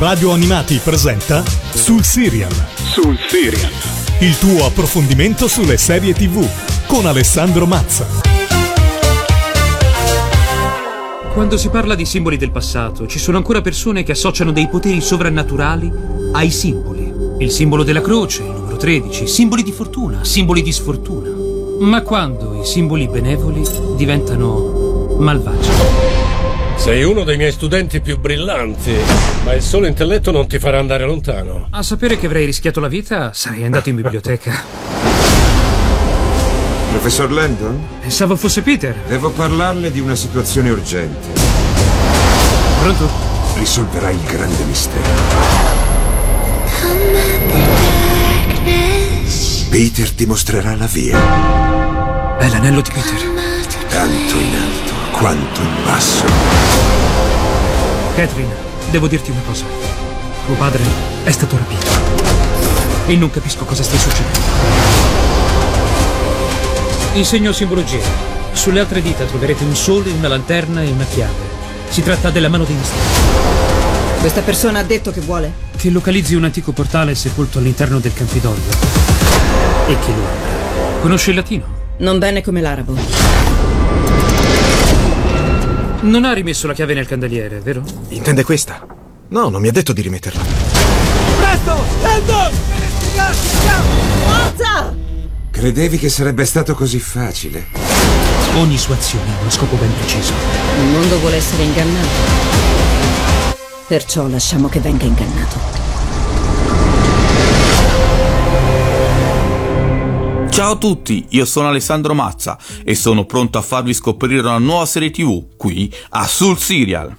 Radio Animati presenta Sul Serial. Sul Serial. Il tuo approfondimento sulle serie TV con Alessandro Mazza. Quando si parla di simboli del passato, ci sono ancora persone che associano dei poteri sovrannaturali ai simboli. Il simbolo della croce, il numero 13, simboli di fortuna, simboli di sfortuna. Ma quando i simboli benevoli diventano malvagi? Sei uno dei miei studenti più brillanti, ma il solo intelletto non ti farà andare lontano. A sapere che avrei rischiato la vita, sarei andato in biblioteca. Professor Landon? Pensavo fosse Peter. Devo parlarle di una situazione urgente. Pronto? Risolverà il grande mistero. Peter ti mostrerà la via. È l'anello di Peter. Tanto in alto quanto in basso. Catherine, devo dirti una cosa. Tuo padre è stato rapito. E non capisco cosa stia succedendo. Insegno simbologia. Sulle altre dita troverete un sole, una lanterna e una chiave. Si tratta della mano dei misteri. Questa persona ha detto che vuole? Che localizzi un antico portale sepolto all'interno del Campidoglio. E che lo apra. Conosce il latino? Non bene come l'arabo. Non ha rimesso la chiave nel candeliere, vero? Intende questa? No, non mi ha detto di rimetterla. Presto! Landon! Forza! Credevi che sarebbe stato così facile? Ogni sua azione ha uno scopo ben preciso. Il mondo vuole essere ingannato. Perciò lasciamo che venga ingannato. Ciao a tutti, io sono Alessandro Mazza e sono pronto a farvi scoprire una nuova serie tv qui a Sul Serial.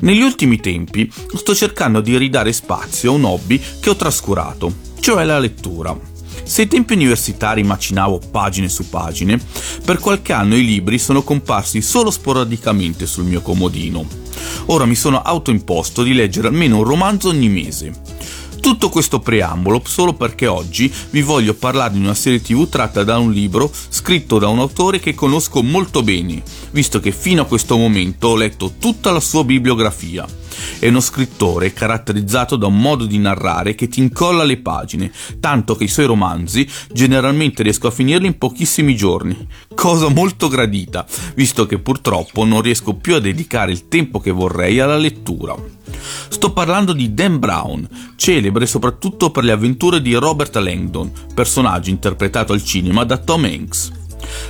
Negli ultimi tempi sto cercando di ridare spazio a un hobby che ho trascurato, cioè la lettura. Se ai tempi universitari macinavo pagine su pagine, per qualche anno i libri sono comparsi solo sporadicamente sul mio comodino. Ora mi sono autoimposto di leggere almeno un romanzo ogni mese. Tutto questo preambolo solo perché oggi vi voglio parlare di una serie tv tratta da un libro scritto da un autore che conosco molto bene, visto che fino a questo momento ho letto tutta la sua bibliografia. È uno scrittore caratterizzato da un modo di narrare che ti incolla le pagine, tanto che i suoi romanzi generalmente riesco a finirli in pochissimi giorni, cosa molto gradita, visto che purtroppo non riesco più a dedicare il tempo che vorrei alla lettura. Sto parlando di Dan Brown, celebre soprattutto per le avventure di Robert Langdon, personaggio interpretato al cinema da Tom Hanks.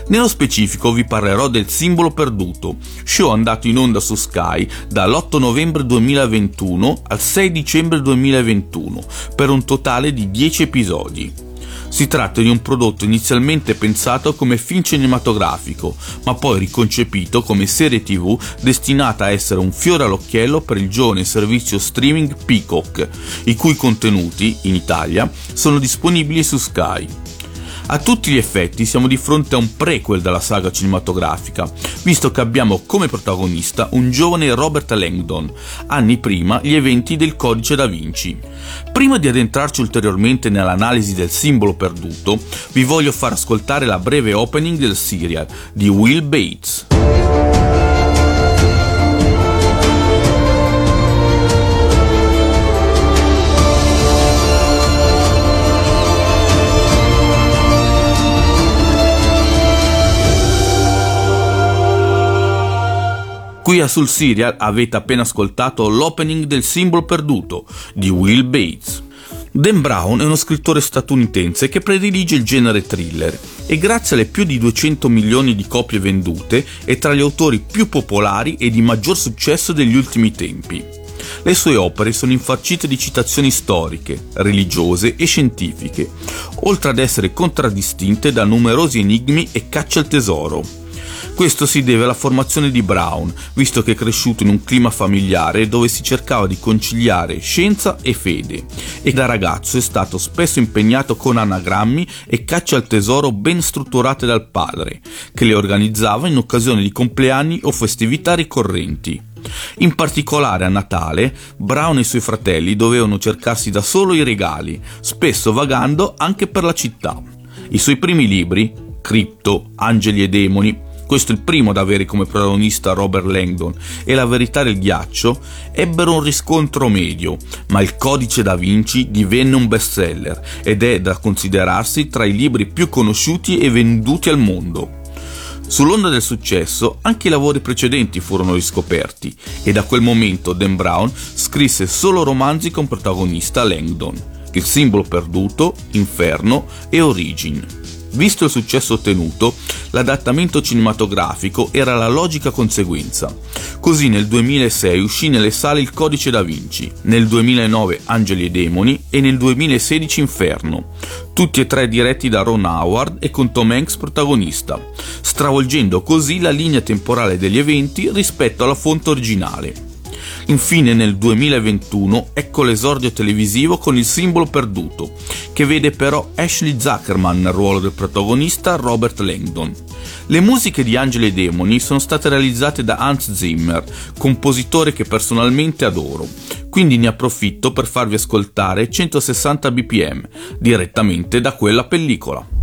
Nello specifico vi parlerò del Simbolo Perduto, show andato in onda su Sky dall'8 novembre 2021 al 6 dicembre 2021, per un totale di 10 episodi. Si tratta di un prodotto inizialmente pensato come film cinematografico, ma poi riconcepito come serie tv destinata a essere un fiore all'occhiello per il giovane servizio streaming Peacock, i cui contenuti, in Italia, sono disponibili su Sky. A tutti gli effetti siamo di fronte a un prequel della saga cinematografica, visto che abbiamo come protagonista un giovane Robert Langdon, anni prima gli eventi del Codice da Vinci. Prima di addentrarci ulteriormente nell'analisi del simbolo perduto, vi voglio far ascoltare la breve opening del serial di Will Bates. Qui a Sul Serial avete appena ascoltato l'opening del simbolo perduto di Will Bates. Dan Brown è uno scrittore statunitense che predilige il genere thriller e grazie alle più di 200 milioni di copie vendute è tra gli autori più popolari e di maggior successo degli ultimi tempi. Le sue opere sono infarcite di citazioni storiche, religiose e scientifiche, oltre ad essere contraddistinte da numerosi enigmi e caccia al tesoro. Questo si deve alla formazione di Brown, visto che è cresciuto in un clima familiare dove si cercava di conciliare scienza e fede, e da ragazzo è stato spesso impegnato con anagrammi e cacce al tesoro ben strutturate dal padre, che le organizzava in occasione di compleanni o festività ricorrenti. In particolare a Natale, Brown e i suoi fratelli dovevano cercarsi da solo i regali, spesso vagando anche per la città. I suoi primi libri, Cripto, Angeli e Demoni, questo il primo ad avere come protagonista Robert Langdon, e La verità del ghiaccio, ebbero un riscontro medio, ma Il codice da Vinci divenne un bestseller ed è da considerarsi tra i libri più conosciuti e venduti al mondo. Sull'onda del successo anche i lavori precedenti furono riscoperti e da quel momento Dan Brown scrisse solo romanzi con protagonista Langdon, Il simbolo perduto, Inferno e Origin. Visto il successo ottenuto, l'adattamento cinematografico era la logica conseguenza. Così nel 2006 uscì nelle sale Il Codice da Vinci, nel 2009 Angeli e Demoni e nel 2016 Inferno, tutti e tre diretti da Ron Howard e con Tom Hanks protagonista, stravolgendo così la linea temporale degli eventi rispetto alla fonte originale. Infine nel 2021 ecco l'esordio televisivo con il simbolo perduto, che vede però Ashley Zuckerman nel ruolo del protagonista Robert Langdon. Le musiche di Angeli e Demoni sono state realizzate da Hans Zimmer, compositore che personalmente adoro, quindi ne approfitto per farvi ascoltare 160 bpm direttamente da quella pellicola.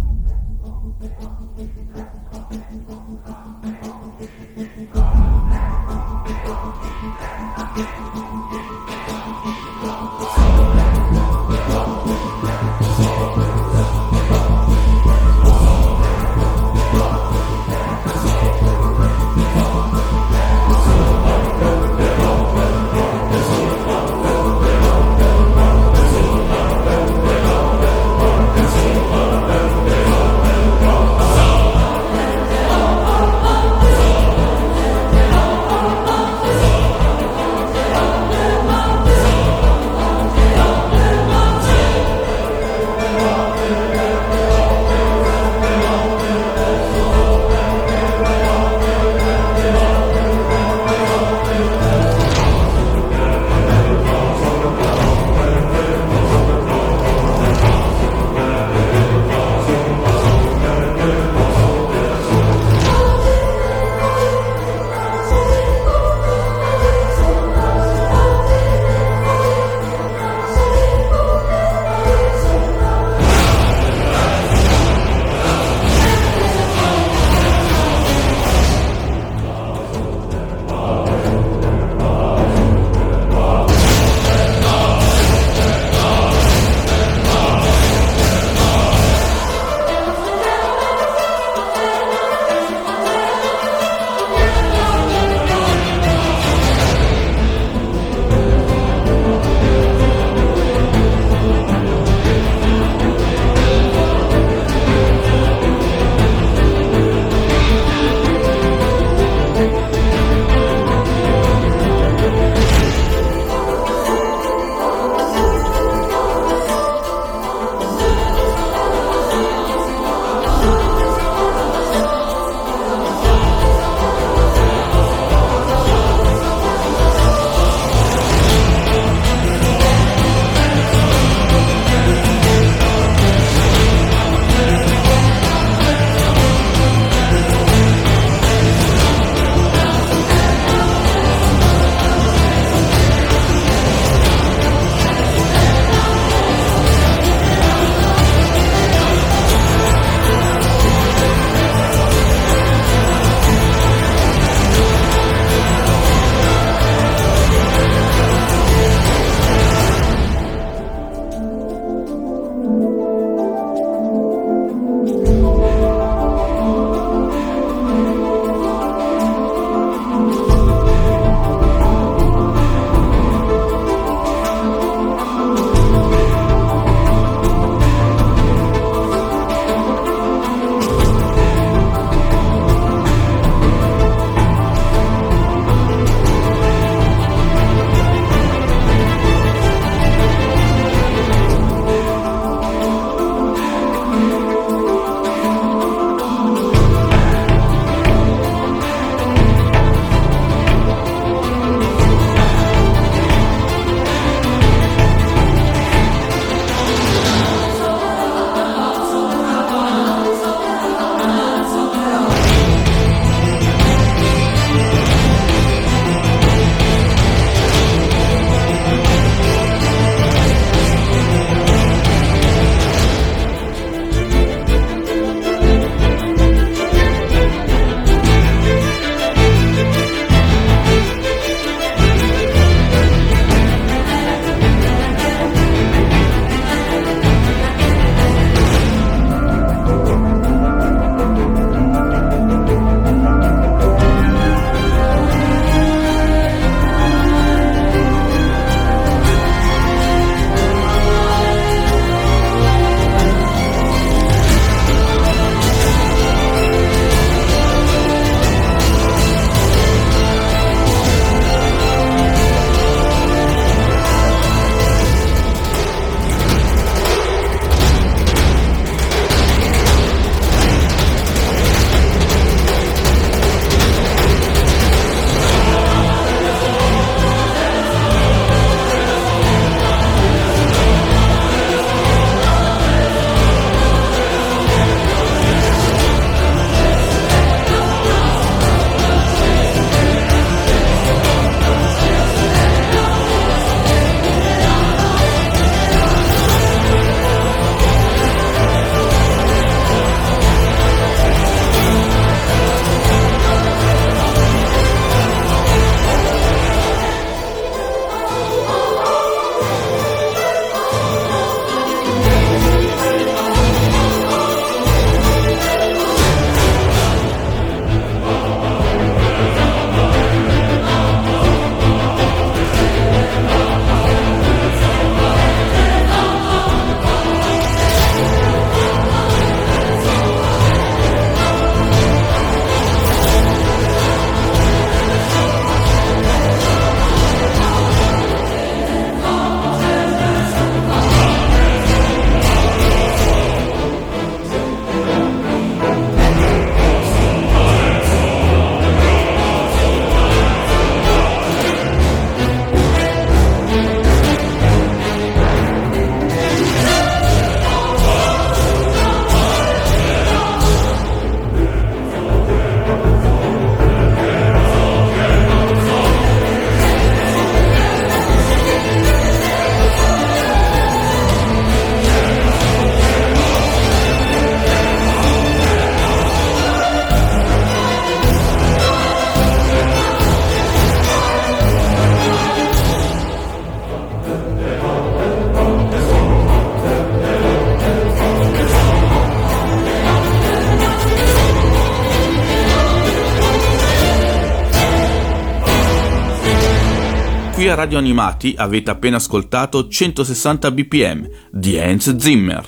Radio Animati avete appena ascoltato 160 bpm di Hans Zimmer.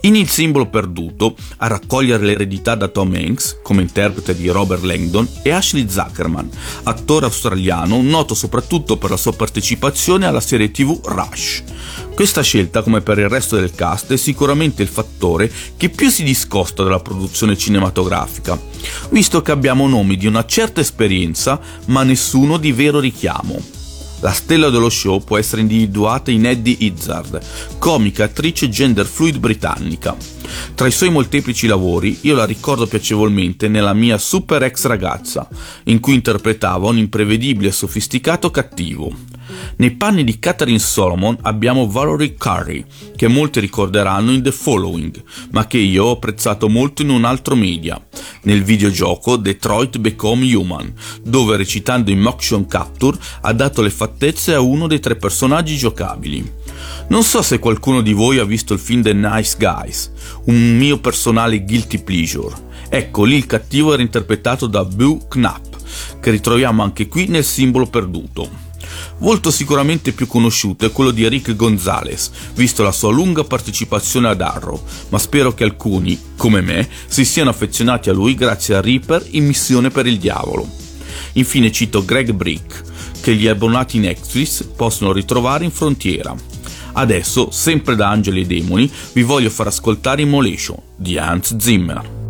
In Il simbolo perduto, a raccogliere l'eredità da Tom Hanks, come interprete di Robert Langdon, e Ashley Zuckerman, attore australiano noto soprattutto per la sua partecipazione alla serie tv Rush. Questa scelta, come per il resto del cast, è sicuramente il fattore che più si discosta dalla produzione cinematografica, visto che abbiamo nomi di una certa esperienza, ma nessuno di vero richiamo. La stella dello show può essere individuata in Eddie Izzard, comica attrice gender fluid britannica. Tra i suoi molteplici lavori io la ricordo piacevolmente nella mia Super Ex ragazza, in cui interpretava un imprevedibile e sofisticato cattivo. Nei panni di Catherine Solomon abbiamo Valerie Curry, che molti ricorderanno in The Following, ma che io ho apprezzato molto in un altro media, nel videogioco Detroit Become Human, dove recitando in motion capture ha dato le fattezze a uno dei tre personaggi giocabili. Non so se qualcuno di voi ha visto il film The Nice Guys, un mio personale guilty pleasure. Ecco, lì il cattivo era interpretato da Boo Knapp, che ritroviamo anche qui nel simbolo perduto. Volto sicuramente più conosciuto è quello di Eric Gonzalez, visto la sua lunga partecipazione ad Arrow, ma spero che alcuni, come me, si siano affezionati a lui grazie a Reaper in Missione per il Diavolo. Infine cito Greg Brick, che gli abbonati Netflix possono ritrovare in frontiera. Adesso, sempre da Angeli e Demoni, vi voglio far ascoltare Immolation di Hans Zimmer.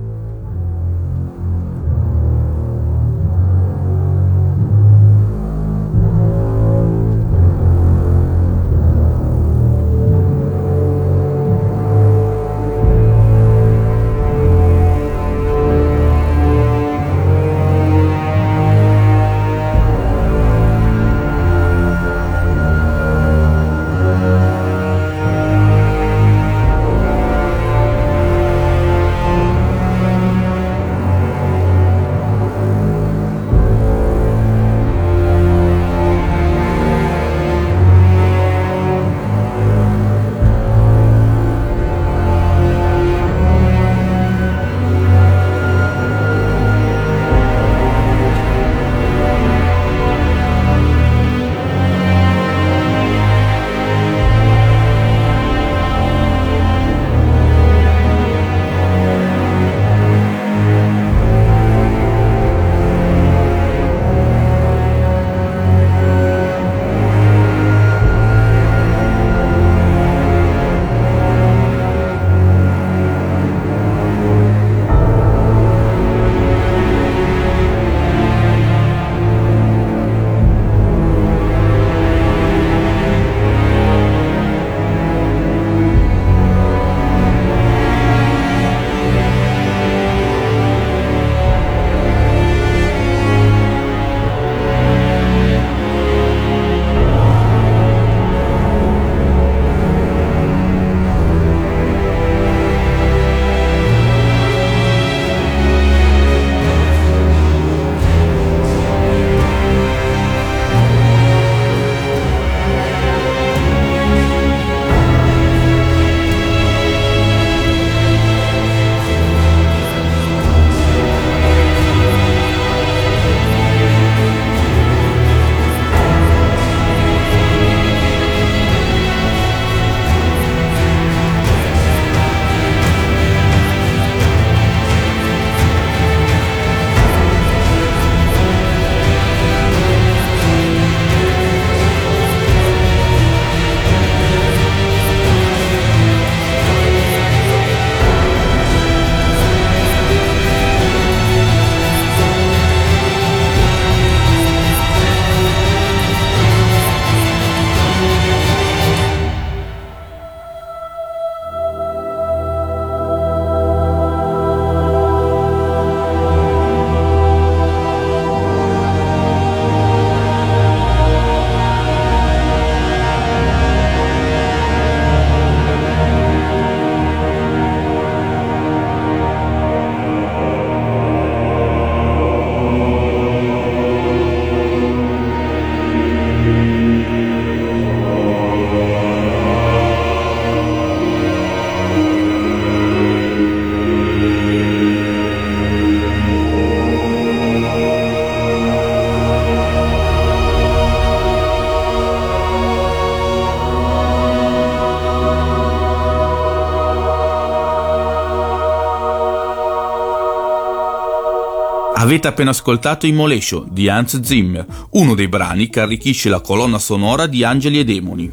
Avete appena ascoltato Immolation di Hans Zimmer, uno dei brani che arricchisce la colonna sonora di Angeli e Demoni.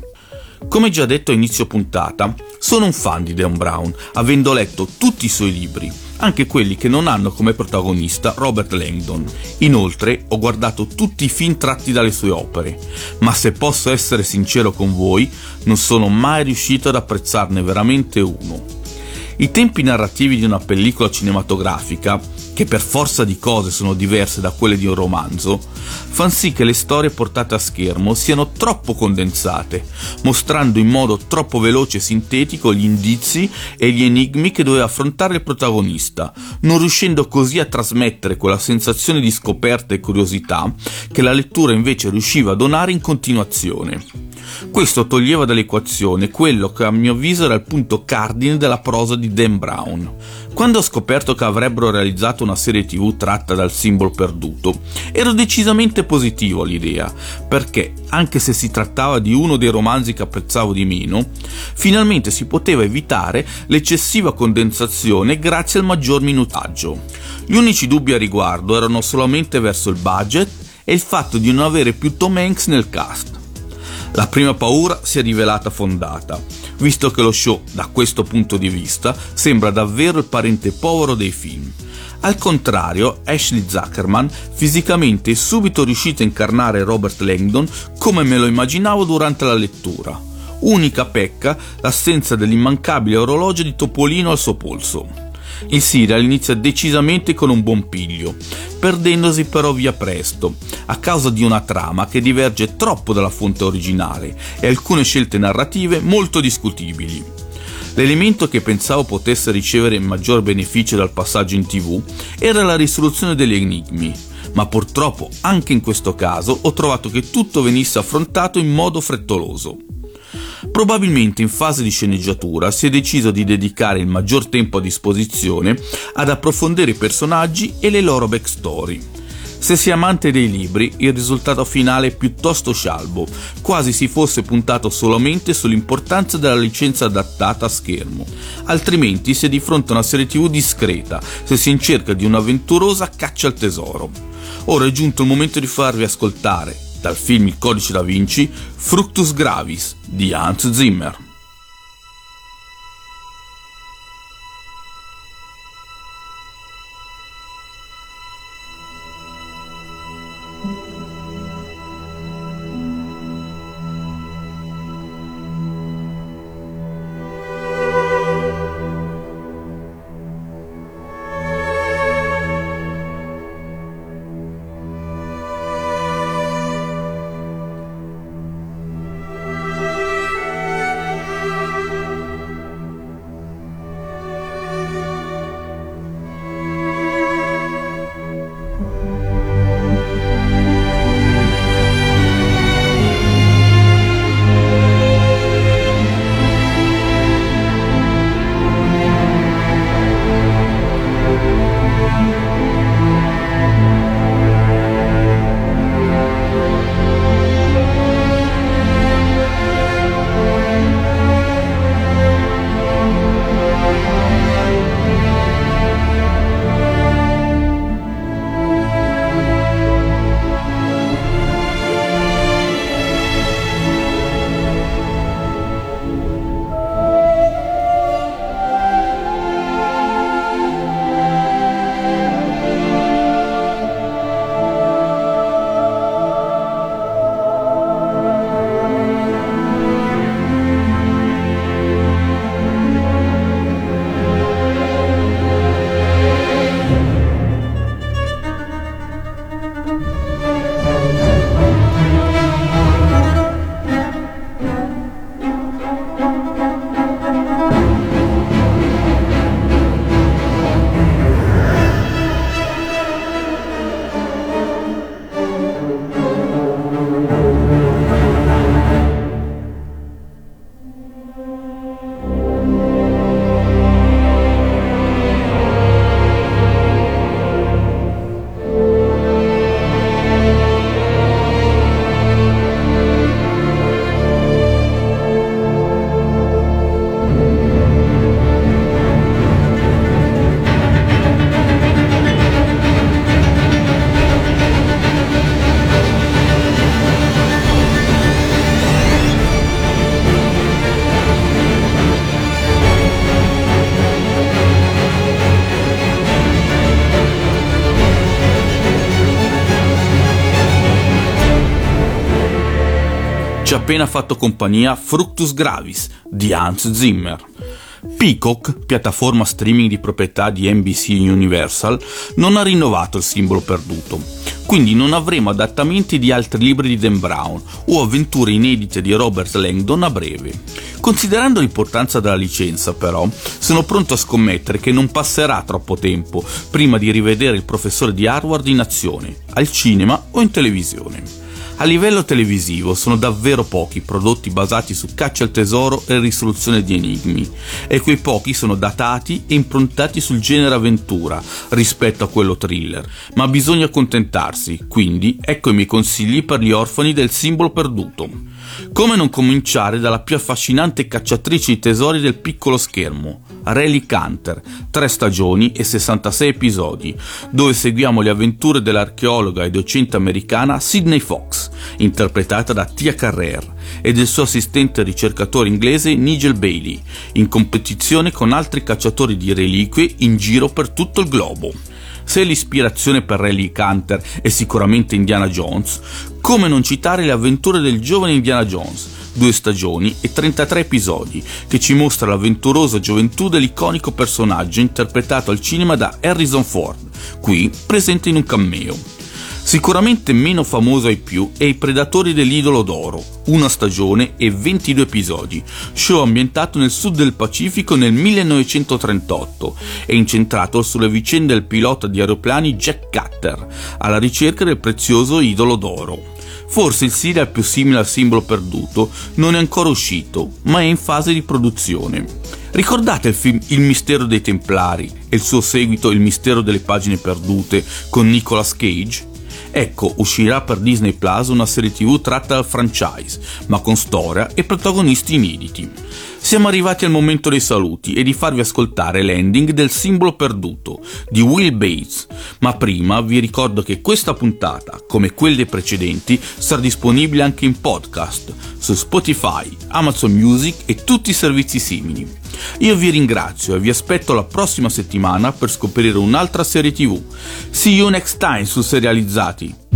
Come già detto a inizio puntata, sono un fan di Dan Brown, avendo letto tutti i suoi libri, anche quelli che non hanno come protagonista Robert Langdon. Inoltre ho guardato tutti i film tratti dalle sue opere, ma se posso essere sincero con voi, non sono mai riuscito ad apprezzarne veramente uno. I tempi narrativi di una pellicola cinematografica che per forza di cose sono diverse da quelle di un romanzo, fanno sì che le storie portate a schermo siano troppo condensate, mostrando in modo troppo veloce e sintetico gli indizi e gli enigmi che doveva affrontare il protagonista, non riuscendo così a trasmettere quella sensazione di scoperta e curiosità che la lettura invece riusciva a donare in continuazione. Questo toglieva dall'equazione quello che a mio avviso era il punto cardine della prosa di Dan Brown. Quando ho scoperto che avrebbero realizzato una serie tv tratta dal simbolo perduto, ero decisamente positivo all'idea, perché, anche se si trattava di uno dei romanzi che apprezzavo di meno, finalmente si poteva evitare l'eccessiva condensazione grazie al maggior minutaggio. Gli unici dubbi a riguardo erano solamente verso il budget e il fatto di non avere più Tom Hanks nel cast. La prima paura si è rivelata fondata, visto che lo show, da questo punto di vista, sembra davvero il parente povero dei film. Al contrario, Ashley Zuckerman fisicamente è subito riuscita a incarnare Robert Langdon come me lo immaginavo durante la lettura. Unica pecca l'assenza dell'immancabile orologio di Topolino al suo polso. Il serial inizia decisamente con un buon piglio, perdendosi però via presto, a causa di una trama che diverge troppo dalla fonte originale e alcune scelte narrative molto discutibili. L'elemento che pensavo potesse ricevere maggior beneficio dal passaggio in tv era la risoluzione degli enigmi, ma purtroppo anche in questo caso ho trovato che tutto venisse affrontato in modo frettoloso. Probabilmente in fase di sceneggiatura si è deciso di dedicare il maggior tempo a disposizione ad approfondire i personaggi e le loro backstory. Se si è amante dei libri, il risultato finale è piuttosto scialbo, quasi si fosse puntato solamente sull'importanza della licenza adattata a schermo. Altrimenti si è di fronte a una serie tv discreta, se si è in cerca di un'avventurosa caccia al tesoro. Ora è giunto il momento di farvi ascoltare, dal film Il codice da Vinci, Fructus Gravis di Hans Zimmer. Ci ha appena fatto compagnia Fructus Gravis di Hans Zimmer. Peacock, piattaforma streaming di proprietà di NBC Universal, non ha rinnovato il simbolo perduto, quindi non avremo adattamenti di altri libri di Dan Brown o avventure inedite di Robert Langdon a breve. Considerando l'importanza della licenza, però, sono pronto a scommettere che non passerà troppo tempo prima di rivedere il professore di Harvard in azione, al cinema o in televisione. A livello televisivo sono davvero pochi prodotti basati su caccia al tesoro e risoluzione di enigmi, e quei pochi sono datati e improntati sul genere avventura rispetto a quello thriller, ma bisogna accontentarsi, quindi ecco i miei consigli per gli orfani del simbolo perduto. Come non cominciare dalla più affascinante cacciatrice di tesori del piccolo schermo, Relic Hunter, 3 stagioni e 66 episodi, dove seguiamo le avventure dell'archeologa e docente americana Sidney Fox, interpretata da Tia Carrer, e del suo assistente ricercatore inglese Nigel Bailey, in competizione con altri cacciatori di reliquie in giro per tutto il globo. Se l'ispirazione per Relic Hunter è sicuramente Indiana Jones, come non citare le avventure del giovane Indiana Jones, due stagioni e 33 episodi, che ci mostra l'avventurosa gioventù dell'iconico personaggio interpretato al cinema da Harrison Ford, qui presente in un cameo. Sicuramente meno famoso ai più è I Predatori dell'Idolo d'Oro, una stagione e 22 episodi, show ambientato nel sud del Pacifico nel 1938 e incentrato sulle vicende del pilota di aeroplani Jack Cutter, alla ricerca del prezioso Idolo d'Oro. Forse il serial più simile al simbolo perduto non è ancora uscito, ma è in fase di produzione. Ricordate il film Il mistero dei Templari e il suo seguito Il mistero delle pagine perdute con Nicolas Cage? Ecco, uscirà per Disney Plus una serie tv tratta dal franchise, ma con storia e protagonisti inediti. Siamo arrivati al momento dei saluti e di farvi ascoltare l'ending del simbolo perduto di Will Bates, ma prima vi ricordo che questa puntata, come quelle precedenti, sarà disponibile anche in podcast su Spotify, Amazon Music e tutti i servizi simili. Io vi ringrazio e vi aspetto la prossima settimana per scoprire un'altra serie tv. See you next time su Serializzati!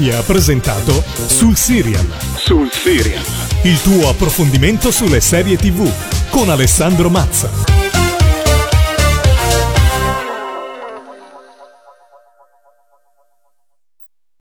Animati ha presentato Sul Serial. Sul Serial. Il tuo approfondimento sulle serie TV con Alessandro Mazza.